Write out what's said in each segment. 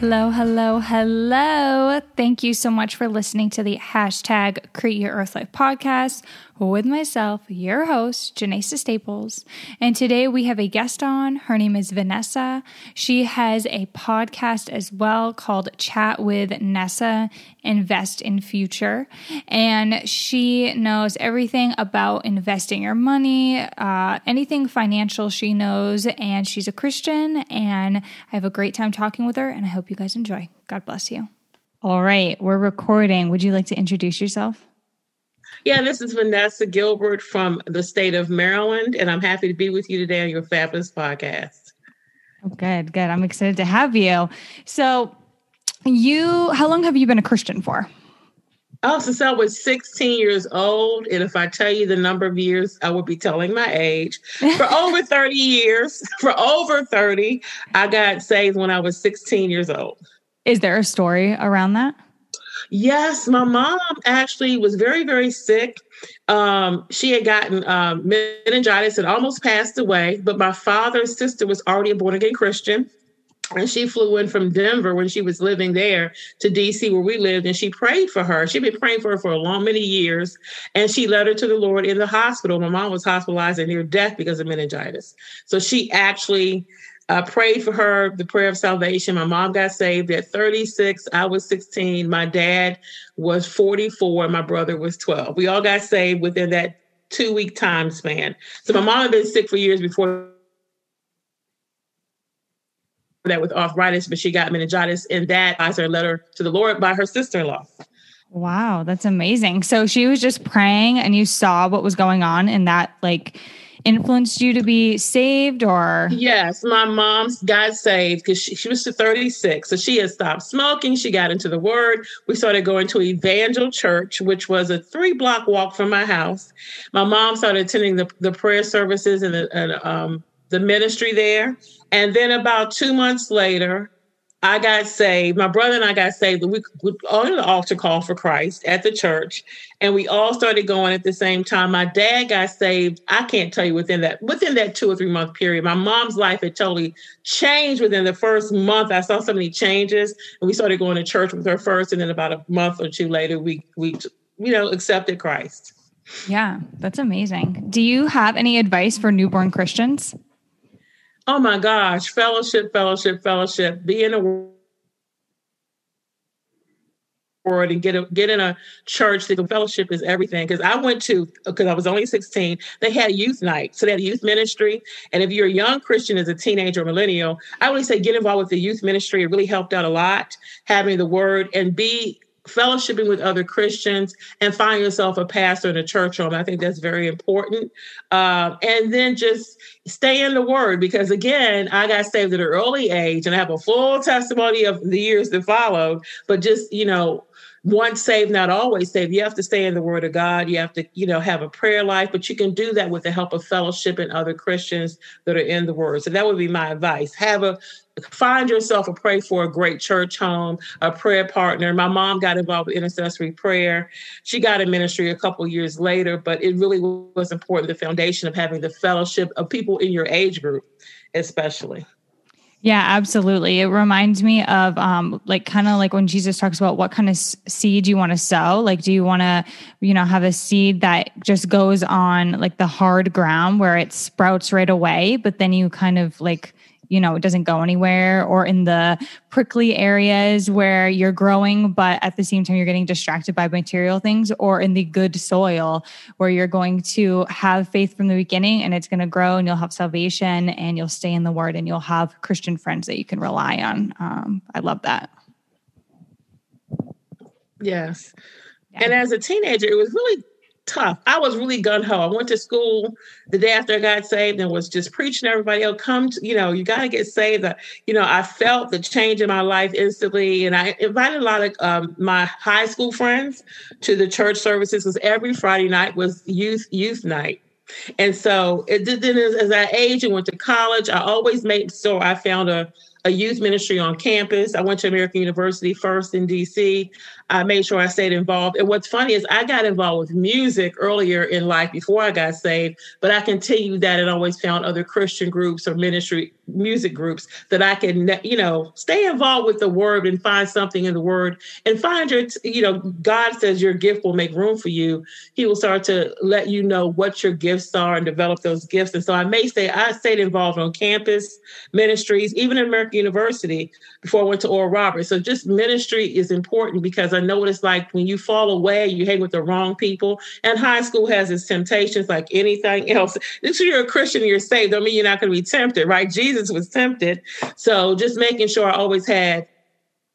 Hello, hello, hello. Thank you so much for listening to the hashtag Create Your Earth Life podcast with myself, your host, Janessa Staples. And today we have a guest on. Her name is Vanessa. She has a podcast as well called Chat with Nessa Invest in Future. And she knows everything about investing your money, uh, anything financial she knows. And she's a Christian. And I have a great time talking with her. And I hope hope you guys enjoy. God bless you. All right, we're recording. Would you like to introduce yourself? Yeah, this is Vanessa Gilbert from the state of Maryland, and I'm happy to be with you today on your fabulous podcast. Oh, good, good. I'm excited to have you. So, you, how long have you been a Christian for? Oh, since I was 16 years old. And if I tell you the number of years, I would be telling my age. For over 30 years, for over 30, I got saved when I was 16 years old. Is there a story around that? Yes, my mom actually was very, very sick. Um, she had gotten um, meningitis and almost passed away, but my father's sister was already a born again Christian and she flew in from Denver when she was living there to DC where we lived and she prayed for her. She'd been praying for her for a long many years and she led her to the Lord in the hospital. My mom was hospitalized and near death because of meningitis. So she actually uh, prayed for her the prayer of salvation. My mom got saved at 36. I was 16. My dad was 44. My brother was 12. We all got saved within that two week time span. So my mom had been sick for years before that with arthritis, but she got meningitis, and that her letter to the Lord by her sister in law. Wow, that's amazing. So she was just praying, and you saw what was going on, and that like influenced you to be saved, or yes, my mom got saved because she, she was 36, so she had stopped smoking. She got into the Word. We started going to Evangel Church, which was a three block walk from my house. My mom started attending the, the prayer services and the and, um, the ministry there. And then about two months later, I got saved. My brother and I got saved. We, we on an altar call for Christ at the church, and we all started going at the same time. My dad got saved. I can't tell you within that within that two or three month period. My mom's life had totally changed within the first month. I saw so many changes, and we started going to church with her first, and then about a month or two later, we we you know accepted Christ. Yeah, that's amazing. Do you have any advice for newborn Christians? Oh my gosh, fellowship, fellowship, fellowship. Be in a word and get a, get in a church the fellowship is everything. Because I went to because I was only 16, they had youth night. So they had youth ministry. And if you're a young Christian as a teenager or millennial, I would say get involved with the youth ministry. It really helped out a lot, having the word and be fellowshipping with other Christians and find yourself a pastor in a church home. I think that's very important. Uh, and then just stay in the word because, again, I got saved at an early age and I have a full testimony of the years that followed. But just, you know, once saved, not always saved. You have to stay in the Word of God. You have to, you know, have a prayer life, but you can do that with the help of fellowship and other Christians that are in the Word. So that would be my advice. Have a find yourself a pray for a great church home, a prayer partner. My mom got involved with intercessory prayer. She got in ministry a couple years later, but it really was important the foundation of having the fellowship of people in your age group, especially. Yeah, absolutely. It reminds me of um like kind of like when Jesus talks about what kind of seed you want to sow. Like do you want to, you know, have a seed that just goes on like the hard ground where it sprouts right away, but then you kind of like you know, it doesn't go anywhere, or in the prickly areas where you're growing, but at the same time, you're getting distracted by material things, or in the good soil where you're going to have faith from the beginning and it's going to grow and you'll have salvation and you'll stay in the word and you'll have Christian friends that you can rely on. Um, I love that. Yes. Yeah. And as a teenager, it was really tough. I was really gun ho. I went to school the day after I got saved and was just preaching to everybody, oh, come to, you know, you got to get saved. You know, I felt the change in my life instantly. And I invited a lot of um, my high school friends to the church services because every Friday night was youth, youth night. And so it then as I aged and went to college, I always made sure I found a, a youth ministry on campus. I went to American University first in DC. I made sure I stayed involved. And what's funny is I got involved with music earlier in life before I got saved, but I continued that and always found other Christian groups or ministry music groups that I can, you know, stay involved with the word and find something in the word and find your, you know, God says your gift will make room for you. He will start to let you know what your gifts are and develop those gifts. And so I may say I stayed involved on campus ministries, even in American University before I went to Oral Roberts. So just ministry is important because I know what it's like when you fall away, you hang with the wrong people. And high school has its temptations like anything else. If you're a Christian, you're saved. Don't mean you're not going to be tempted, right? Jesus was tempted. So just making sure I always had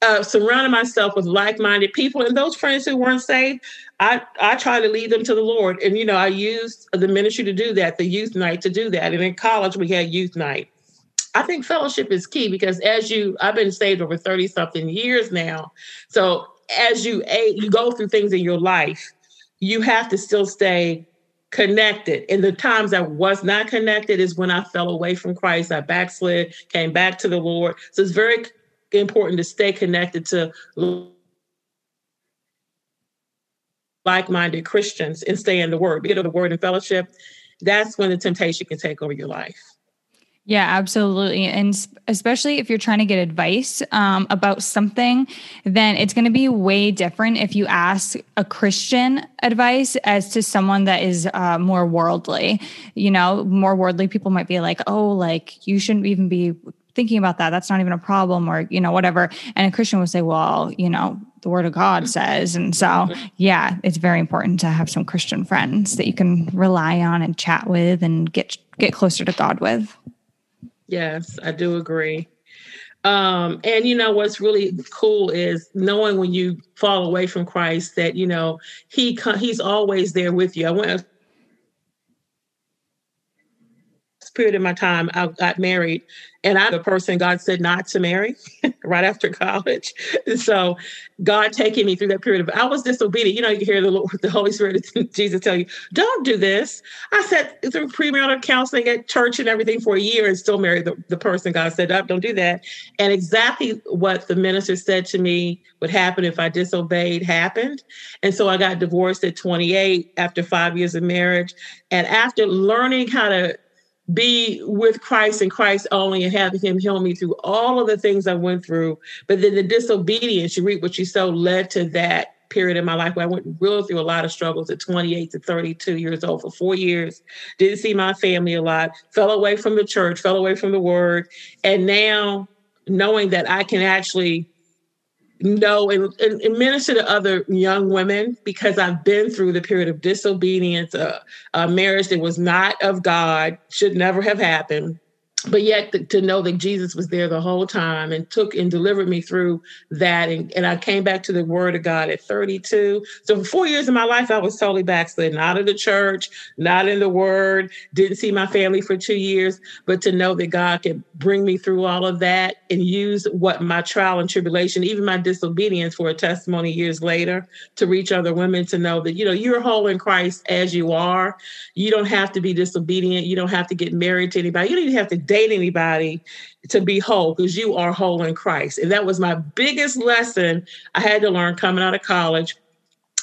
uh, surrounding myself with like-minded people and those friends who weren't saved i i try to lead them to the lord and you know i used the ministry to do that the youth night to do that and in college we had youth night I think fellowship is key because as you, I've been saved over 30 something years now. So as you you go through things in your life, you have to still stay connected. And the times I was not connected is when I fell away from Christ. I backslid, came back to the Lord. So it's very important to stay connected to like-minded Christians and stay in the word. Get of the word and fellowship. That's when the temptation can take over your life. Yeah, absolutely. And especially if you're trying to get advice um, about something, then it's going to be way different if you ask a Christian advice as to someone that is uh, more worldly. You know, more worldly people might be like, oh, like you shouldn't even be thinking about that. That's not even a problem, or, you know, whatever. And a Christian would say, well, you know, the word of God says. And so, yeah, it's very important to have some Christian friends that you can rely on and chat with and get get closer to God with. Yes, I do agree. Um, and you know what's really cool is knowing when you fall away from Christ that you know he he's always there with you. I went period of my time, I got married, and I'm the person God said not to marry right after college. so, God taking me through that period of, I was disobedient. You know, you hear the Lord, the Holy Spirit, Jesus tell you, "Don't do this." I sat through premarital counseling at church and everything for a year, and still married the, the person God said, "Up, don't do that." And exactly what the minister said to me would happen if I disobeyed happened. And so I got divorced at 28 after five years of marriage, and after learning how to be with Christ and Christ only and having him heal me through all of the things I went through. But then the disobedience, you reap what you sow, led to that period in my life where I went really through a lot of struggles at 28 to 32 years old for four years. Didn't see my family a lot, fell away from the church, fell away from the word. And now knowing that I can actually know and, and, and, minister to other young women because I've been through the period of disobedience, uh, a marriage that was not of God, should never have happened but yet to, to, know that Jesus was there the whole time and took and delivered me through that. And, and I came back to the word of God at 32. So for four years of my life, I was totally backslid, not in the church, not in the word, didn't see my family for two years, but to know that God could bring me through all of that and use what my trial and tribulation, even my disobedience for a testimony years later to reach other women to know that, you know, you're whole in Christ as you are. You don't have to be disobedient. You don't have to get married to anybody. You don't even have to date anybody to be whole because you are whole in Christ. And that was my biggest lesson I had to learn coming out of college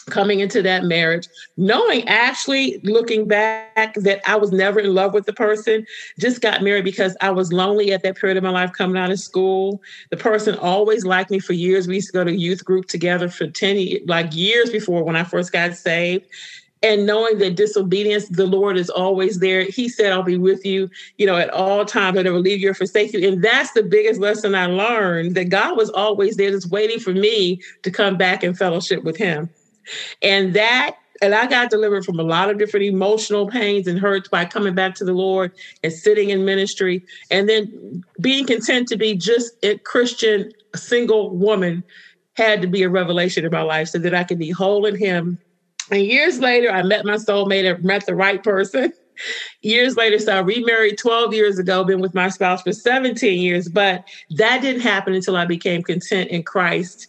coming into that marriage, knowing actually looking back that I was never in love with the person, just got married because I was lonely at that period of my life coming out of school. The person always liked me for years. We used to go to youth group together for 10 like years before when I first got saved and knowing that disobedience, the Lord is always there. He said, I'll be with you, you know, at all times. I never leave you or forsake you. And that's the biggest lesson I learned that God was always there, just waiting for me to come back in fellowship with Him. And that, and I got delivered from a lot of different emotional pains and hurts by coming back to the Lord and sitting in ministry and then being content to be just a Christian single woman had to be a revelation in my life so that I could be whole in Him and years later, I met my soulmate, I met the right person. years later, so I remarried 12 years ago, been with my spouse for 17 years, but that didn't happen until I became content in Christ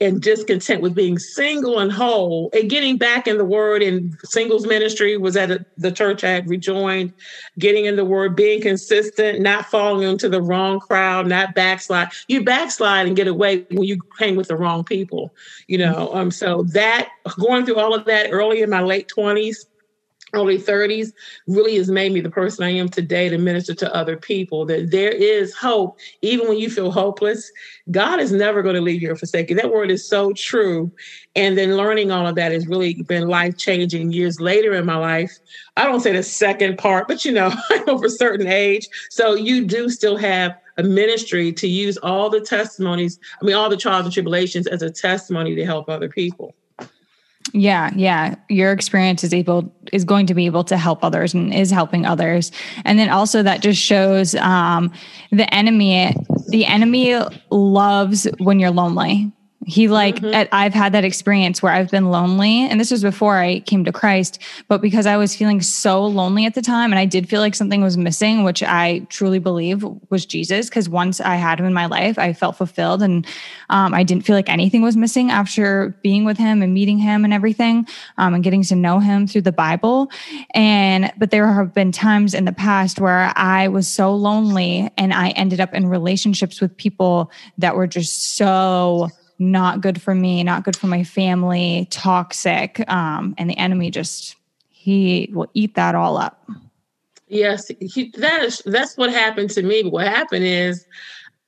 and discontent with being single and whole and getting back in the word in singles ministry was at a, the church I had rejoined, getting in the word, being consistent, not falling into the wrong crowd, not backslide. You backslide and get away when you hang with the wrong people, you know. Um, so that going through all of that early in my late 20s, early 30s really has made me the person I am today to minister to other people. That there is hope, even when you feel hopeless. God is never going to leave you or forsake you. That word is so true. And then learning all of that has really been life changing years later in my life. I don't say the second part, but you know, over a certain age. So you do still have a ministry to use all the testimonies, I mean, all the trials and tribulations as a testimony to help other people. Yeah, yeah. Your experience is able is going to be able to help others and is helping others. And then also that just shows um the enemy the enemy loves when you're lonely. He like mm-hmm. I've had that experience where I've been lonely and this was before I came to Christ, but because I was feeling so lonely at the time and I did feel like something was missing, which I truly believe was Jesus because once I had him in my life, I felt fulfilled and um, I didn't feel like anything was missing after being with him and meeting him and everything um, and getting to know him through the Bible. And but there have been times in the past where I was so lonely and I ended up in relationships with people that were just so not good for me, not good for my family, toxic. Um, and the enemy just, he will eat that all up. Yes, he, that is, that's what happened to me. What happened is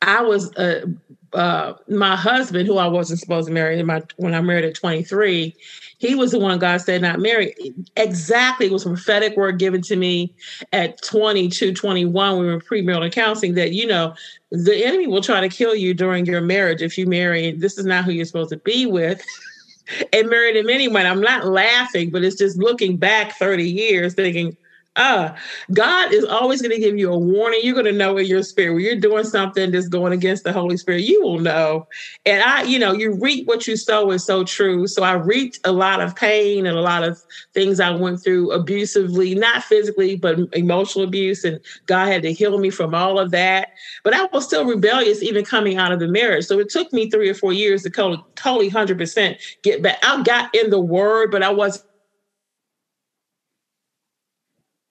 I was, uh, uh, my husband, who I wasn't supposed to marry, my, when I married at 23, he was the one God said not marry. Exactly. It was a prophetic word given to me at 22, 21. We were premarital counseling that, you know, the enemy will try to kill you during your marriage if you marry. This is not who you're supposed to be with. and married him anyway. I'm not laughing, but it's just looking back 30 years thinking, uh, God is always going to give you a warning. You're going to know in your spirit when you're doing something that's going against the Holy Spirit. You will know. And I, you know, you reap what you sow is so true. So I reaped a lot of pain and a lot of things I went through abusively, not physically, but emotional abuse. And God had to heal me from all of that. But I was still rebellious even coming out of the marriage. So it took me three or four years to totally 100% get back. I got in the word, but I wasn't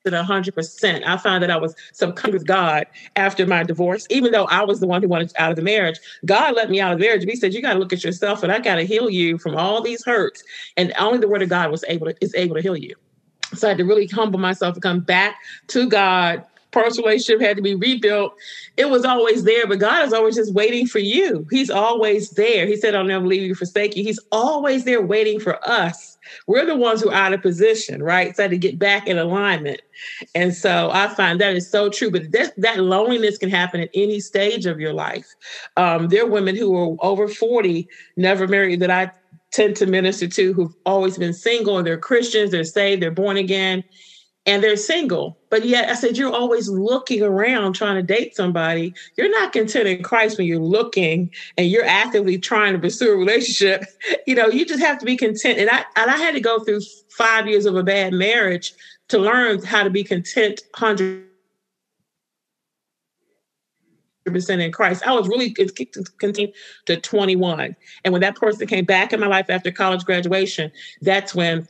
at 100%. I found that I was subconscious with God after my divorce, even though I was the one who wanted out of the marriage. God let me out of the marriage. He said, You got to look at yourself and I got to heal you from all these hurts. And only the word of God was able to, is able to heal you. So I had to really humble myself and come back to God. Personal relationship had to be rebuilt. It was always there, but God is always just waiting for you. He's always there. He said, I'll never leave you, forsake you. He's always there waiting for us we're the ones who are out of position, right? So to get back in alignment. And so I find that is so true. But that, that loneliness can happen at any stage of your life. Um, there are women who are over 40, never married, that I tend to minister to who've always been single and they're Christians, they're saved, they're born again and they're single. But yet I said, you're always looking around trying to date somebody. You're not content in Christ when you're looking and you're actively trying to pursue a relationship. You know, you just have to be content. And I and I had to go through five years of a bad marriage to learn how to be content hundred percent in Christ. I was really content to 21. And when that person came back in my life after college graduation, that's when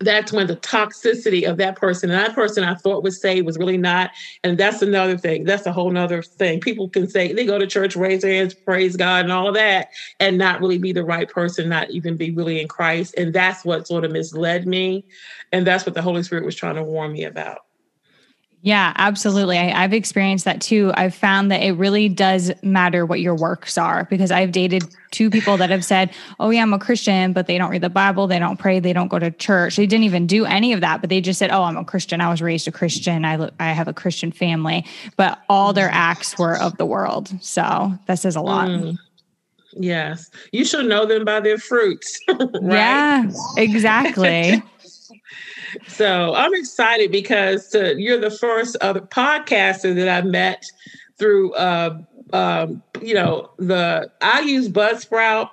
that's when the toxicity of that person and that person I thought was saved was really not. And that's another thing. That's a whole nother thing. People can say they go to church, raise their hands, praise God, and all of that, and not really be the right person, not even be really in Christ. And that's what sort of misled me. And that's what the Holy Spirit was trying to warn me about. Yeah, absolutely. I, have experienced that too. I've found that it really does matter what your works are because I've dated two people that have said, Oh, yeah, I'm a Christian, but they don't read the Bible, they don't pray, they don't go to church. They didn't even do any of that, but they just said, Oh, I'm a Christian. I was raised a Christian. I, I have a Christian family, but all their acts were of the world. So that says a lot. Mm. Yes. You should know them by their fruits. right? Yeah, exactly. So I'm excited because to, you're the first other podcaster that I met through, uh, um, you know, the I use Buzzsprout.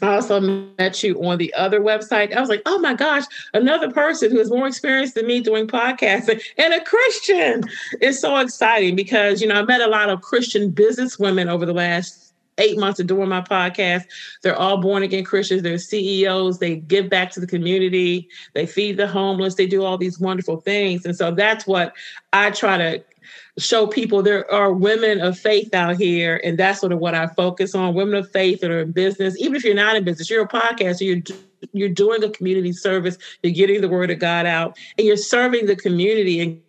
I also met you on the other website. I was like, oh my gosh, another person who has more experience than me doing podcasting and a Christian. It's so exciting because, you know, I met a lot of Christian business women over the last eight months of doing my podcast. They're all born again Christians. They're CEOs. They give back to the community. They feed the homeless. They do all these wonderful things. And so that's what I try to show people there are women of faith out here. And that's sort of what I focus on women of faith that are in business. Even if you're not in business, you're a podcaster, you're you're doing a community service, you're getting the word of God out, and you're serving the community and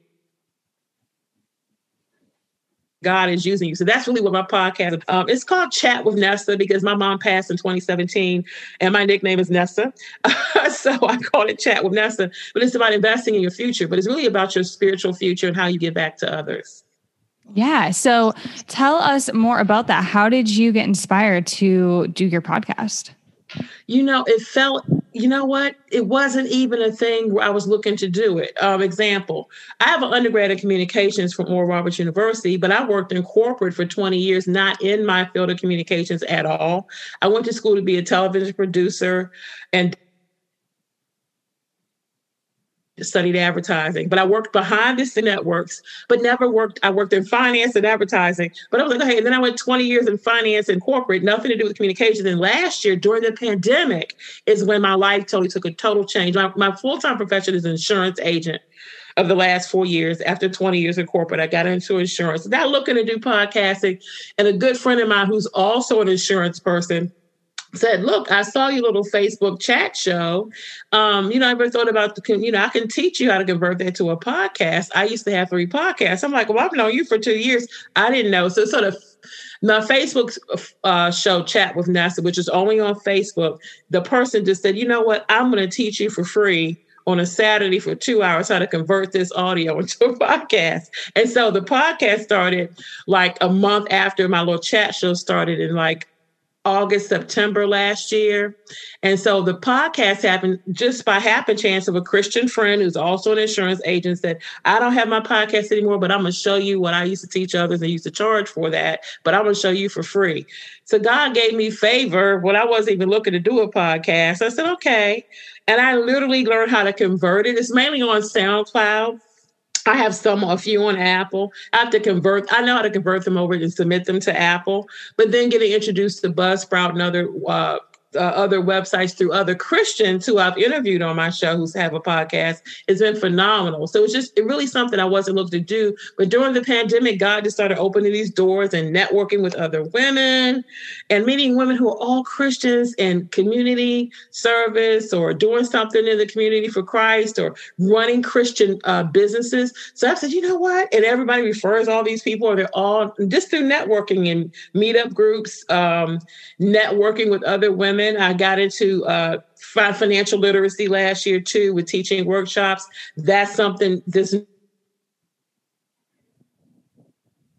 God is using you. So that's really what my podcast is. Um, it's called Chat with Nessa because my mom passed in 2017 and my nickname is Nessa. so I call it Chat with Nessa. But it's about investing in your future, but it's really about your spiritual future and how you give back to others. Yeah. So tell us more about that. How did you get inspired to do your podcast? You know, it felt you know what? It wasn't even a thing where I was looking to do it. Um, example, I have an undergrad in communications from Oral Roberts University, but I worked in corporate for 20 years, not in my field of communications at all. I went to school to be a television producer and studied advertising, but I worked behind the networks, but never worked. I worked in finance and advertising, but I was like, hey, and then I went 20 years in finance and corporate, nothing to do with communication. And last year during the pandemic is when my life totally took a total change. My, my full time profession is insurance agent of the last four years. After 20 years in corporate, I got into insurance. Not looking to do podcasting. And a good friend of mine who's also an insurance person said, "Look, I saw your little Facebook chat show. Um, you know, I ever thought about the, you know, I can teach you how to convert that to a podcast. I used to have three podcasts. I'm like, well, I've known you for two years. I didn't know. So sort of my Facebook uh, show, Chat with Nessa, which is only on Facebook. The person just said, you know what? I'm going to teach you for free." on a Saturday for two hours how to convert this audio into a podcast. And so the podcast started like a month after my little chat show started in like August, September last year. And so the podcast happened just by happen chance of a Christian friend who's also an insurance agent said, I don't have my podcast anymore, but I'm going to show you what I used to teach others and used to charge for that, but I'm going to show you for free. So God gave me favor when I wasn't even looking to do a podcast. I said, okay. And I literally learned how to convert it. It's mainly on SoundCloud. I have some, a few on Apple. I have to convert. I know how to convert them over and submit them to Apple. But then getting introduced to Buzzsprout and other uh, uh, other websites through other Christians who I've interviewed on my show who have a podcast. It's been phenomenal. So it's just it really something I wasn't looking to do. But during the pandemic, God just started opening these doors and networking with other women and meeting women who are all Christians in community service or doing something in the community for Christ or running Christian uh, businesses. So I said, you know what? And everybody refers all these people, or they're all just through networking and meetup groups, um, networking with other women women. I got into uh, financial literacy last year too with teaching workshops. That's something this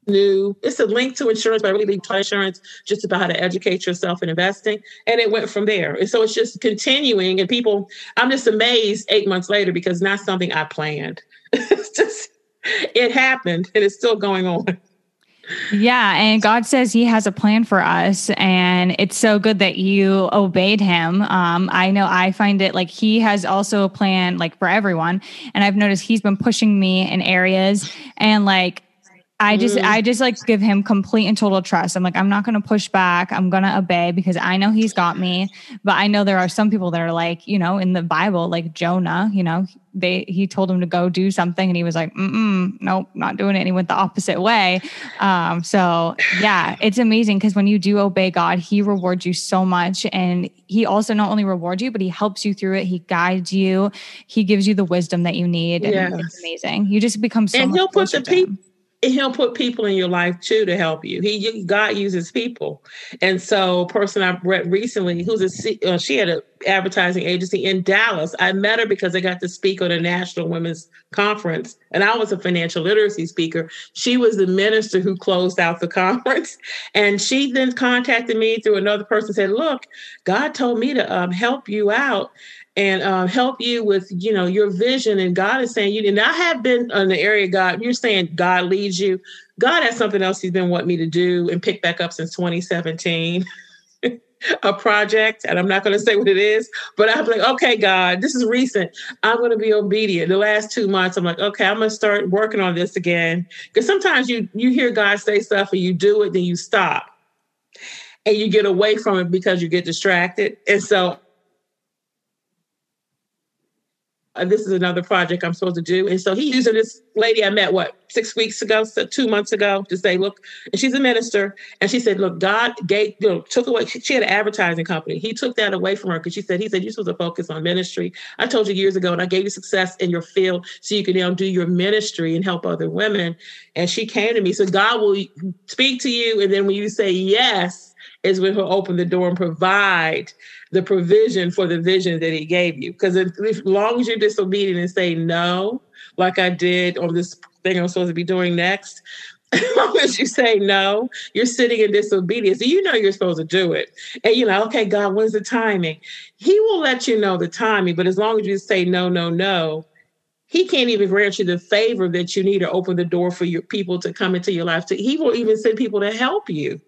new it's a link to insurance but I really taught insurance just about how to educate yourself in investing and it went from there and so it's just continuing and people i'm just amazed eight months later because not something i planned it's just it happened and it's still going on yeah. And God says He has a plan for us. And it's so good that you obeyed Him. Um, I know I find it like He has also a plan like for everyone. And I've noticed He's been pushing me in areas and like, I just, mm. I just like give him complete and total trust. I'm like, I'm not going to push back. I'm going to obey because I know he's got me. But I know there are some people that are like, you know, in the Bible, like Jonah, you know, they, he told him to go do something and he was like, mm nope, not doing it. And he went the opposite way. Um, so yeah, it's amazing because when you do obey God, he rewards you so much. And he also not only rewards you, but he helps you through it. He guides you. He gives you the wisdom that you need. And it's amazing. You just become so and he'll put the people he'll put people in your life too to help you. He God uses people, and so a person I read recently who's a uh, she had an advertising agency in Dallas. I met her because I got to speak at a National Women's Conference, and I was a financial literacy speaker. She was the minister who closed out the conference, and she then contacted me through another person. Said, "Look, God told me to um, help you out." And um, help you with you know your vision. And god is saying you and i have been in the area god you're saying god leads you. God has something else he's been wanting me to do and pick back up since 2017 a project and i'm not going to say what it is but i'm like okay god this is recent. I'm going to be obedient. The last two months i'm like okay i'm going to start working on this again. Because sometimes you you hear god say stuff and you do it then you stop. And you get away from it because you get distracted. And so uh, this is another project I'm supposed to do. And so he's using this lady I met, what, six weeks ago, so two months ago, to say, look, and she's a minister. And she said, look, God gave, you know, took away, she, she had an advertising company. He took that away from her because she said, he said, you're supposed to focus on ministry. I told you years ago, and I gave you success in your field so you can now do your ministry and help other women. And she came to me. So God will speak to you. And then when you say yes, is when he'll open the door and provide the provision for the vision that he gave you. Because as long as you're disobedient and say no, like I did on this thing I'm supposed to be doing next, as long as you say no, you're sitting in disobedience. You know you're supposed to do it. And you know, okay, God, when's the timing? He will let you know the timing, but as long as you say no, no, no, he can't even grant you the favor that you need to open the door for your people to come into your life. To, he won't even send people to help you.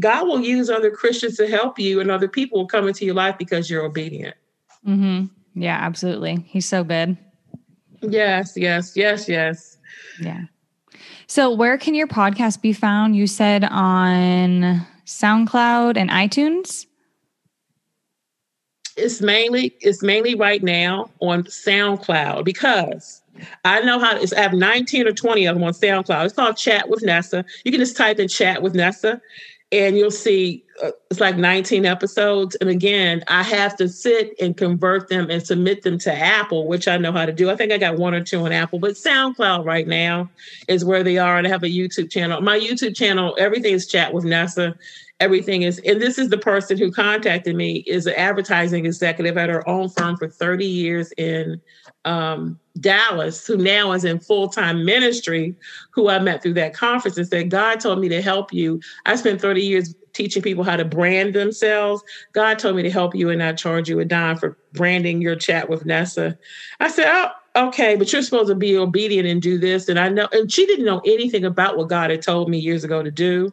God will use other Christians to help you, and other people will come into your life because you're obedient. Mm-hmm. Yeah, absolutely. He's so good. Yes, yes, yes, yes. Yeah. So, where can your podcast be found? You said on SoundCloud and iTunes. It's mainly it's mainly right now on SoundCloud because I know how to, I have 19 or 20 of them on SoundCloud. It's called Chat with Nessa. You can just type in Chat with Nessa and you'll see uh, it's like 19 episodes. And again i have to sit and convert them and submit them to apple which i know how to do. I think i got one or two on apple but soundcloud right now is where they are and i have a youtube channel. My youtube channel everything is chat with Nessa. everything is and this is the person who contacted me is an advertising executive at her own firm for 30 years in um, dallas who now is in full-time ministry who i met through that conference and said god told me to help you i spent 30 years teaching people how to brand themselves god told me to help you and I charge you a dime for branding your chat with nessa i said oh okay, but you're supposed to be obedient and do this. And I know, and she didn't know anything about what God had told me years ago to do.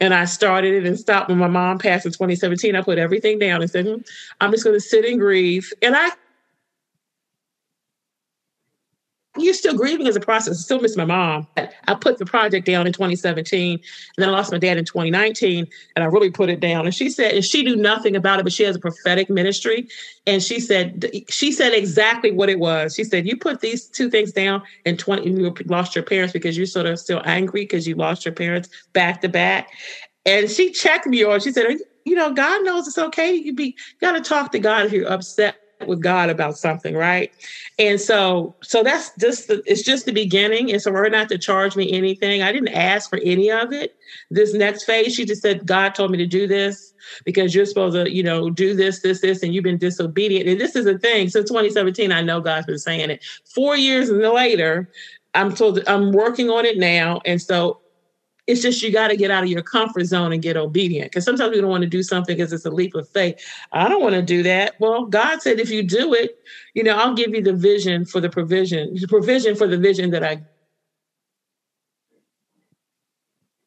And I started it and stopped when my mom passed in 2017. I put everything down and said, hmm, I'm just going to sit and grieve. And I you're still grieving as a process. I still miss my mom. I put the project down in 2017, and then I lost my dad in 2019, and I really put it down. And she said, and she knew nothing about it, but she has a prophetic ministry. And she said, she said exactly what it was. She said, you put these two things down in 20, you lost your parents because you're sort of still angry because you lost your parents back to back. And she checked me on. She said, you know, God knows it's okay. You be got to talk to God if you're upset with God about something, right? And so, so that's just the, it's just the beginning. And so we're not to charge me anything. I didn't ask for any of it. This next phase, she just said, God told me to do this because you're supposed to, you know, do this, this, this, and you've been disobedient. And this is a thing. Since 2017, I know God's been saying it. Four years later, I'm told I'm working on it now. And so it's just you got to get out of your comfort zone and get obedient. Because sometimes we don't want to do something because it's a leap of faith. I don't want to do that. Well, God said, if you do it, you know, I'll give you the vision for the provision, the provision for the vision that I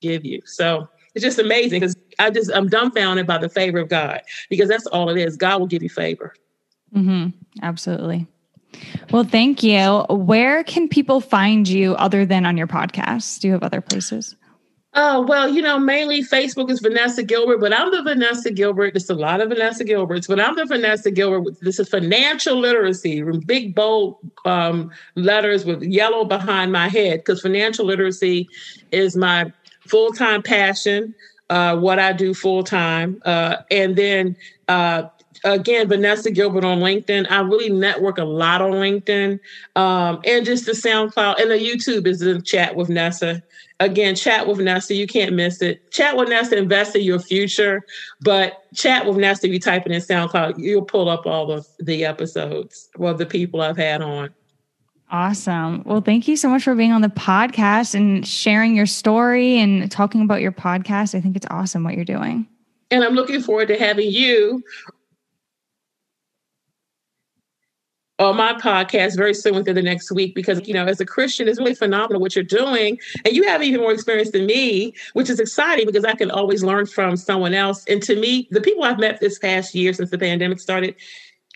give you. So it's just amazing because I just I'm dumbfounded by the favor of God because that's all it is. God will give you favor. Mm-hmm. Absolutely. Well, thank you. Where can people find you other than on your podcast? Do you have other places? Oh, well, you know, mainly Facebook is Vanessa Gilbert, but I'm the Vanessa Gilbert. There's a lot of Vanessa Gilberts, but I'm the Vanessa Gilbert. This is financial literacy, big, bold um, letters with yellow behind my head, because financial literacy is my full time passion, uh, what I do full time. Uh, and then uh, again, Vanessa Gilbert on LinkedIn. I really network a lot on LinkedIn. Um, and just the SoundCloud and the YouTube is the chat with Nessa. Again, chat with Nessa. You can't miss it. Chat with Nessa, invest in your future. But chat with Nessa, if you type it in SoundCloud, you'll pull up all the, the episodes, well, the people I've had on. Awesome. Well, thank you so much for being on the podcast and sharing your story and talking about your podcast. I think it's awesome what you're doing. And I'm looking forward to having you on my podcast very soon within the next week because you know as a christian it's really phenomenal what you're doing. And you have even more experience than me which is exciting because i can always learn from someone else. And to me the people i've met this past year since the pandemic started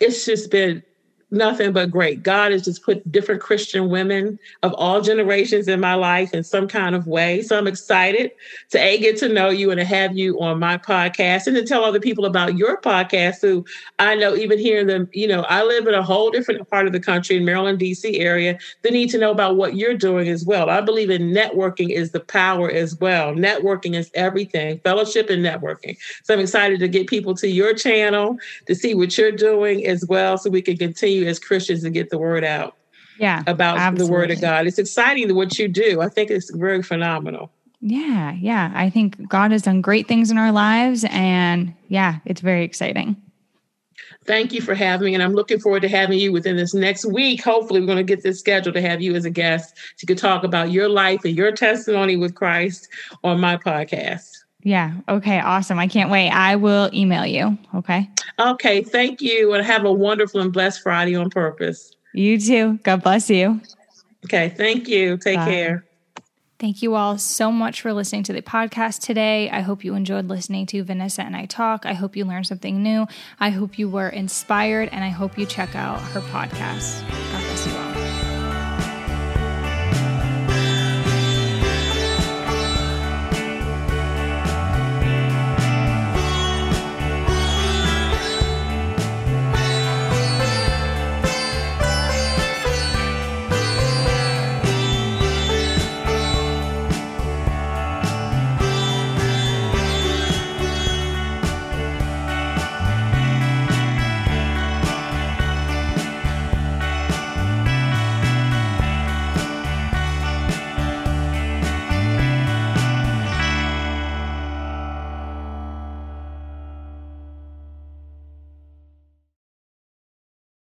it's just been nothing but great. God has just put different Christian women of all generations in my life in some kind of way. So I'm excited to A, get to know you and to have you on my podcast and to tell other people about your podcast who I know even here in the, you know, I live in a whole different part of the country in Maryland, DC area. They need to know about what you're doing as well. I believe in networking is the power as well. Networking is everything, fellowship and networking. So I'm excited to get people to your channel to see what you're doing as well so we can continue as Christians to get the word out. Yeah. About absolutely. the word of God. It's exciting what you do. I think it's very phenomenal. Yeah, yeah. I think God has done great things in our lives and yeah, it's very exciting. Thank you for having me. And I'm looking forward to having you within this next week. Hopefully, we're going to get this scheduled to have you as a guest so you can talk about your life and your testimony with Christ on my podcast. Yeah. Okay. Awesome. I can't wait. I will email you. Okay. Okay. Thank you. And have a wonderful and blessed Friday on purpose. You too. God bless you. Okay. Thank you. Take Bye. care. Thank you all so much for listening to the podcast today. I hope you enjoyed listening to Vanessa and I talk. I hope you learned something new. I hope you were inspired and I hope you check out her podcast.